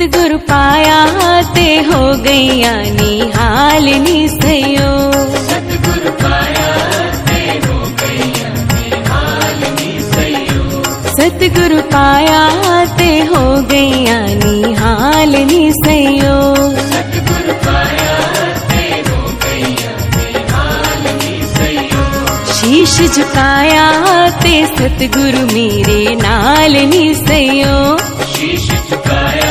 सतगुरु पाया ते हो गईया निहाल निसयो। सतगुरु पाया ते हो गईया निहाल निसयो। सतगुरु पाया ते हो गईया निहाल निसयो। सतगुरु पाया ते हो गईया निहाल निसयो। शीश झुकाया ते सतगुरु मेरे नाल निसयो। शीश झुकाया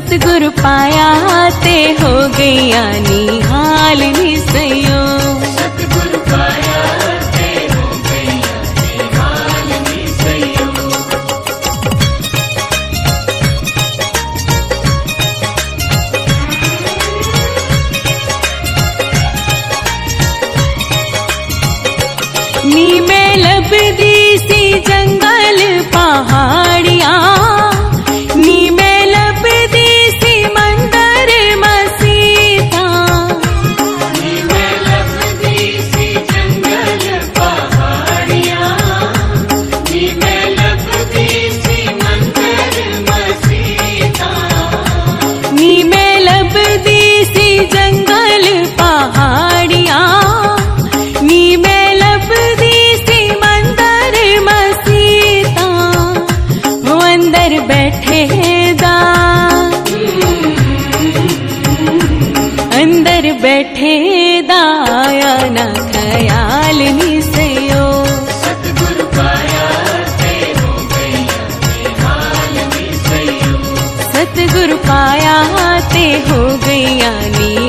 सतगुरु पाया ते हो गईया निहाल बैठे दाया न ख्याल निसयो। सतगुरु पाया ते हो गईया निहाल निसयो। सतगुरु पाया ते हो गईया निहाल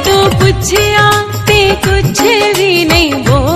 जदों पुछया ते कुछ भी नहीं बोलिया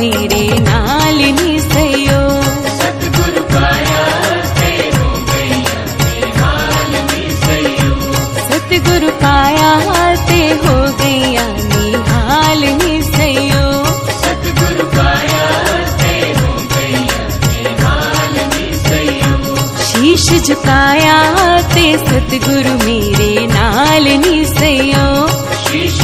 मेरे नाल निसयो सतगुरु पाया ते हो गईया निहाल निसयो सतगुरु पाया ते हो गईया निहाल निसयो सतगुरु पाया ते हो गईया निहाल निसयो शीश झुकाया ते सतगुरु मेरे नाल निसयो शीश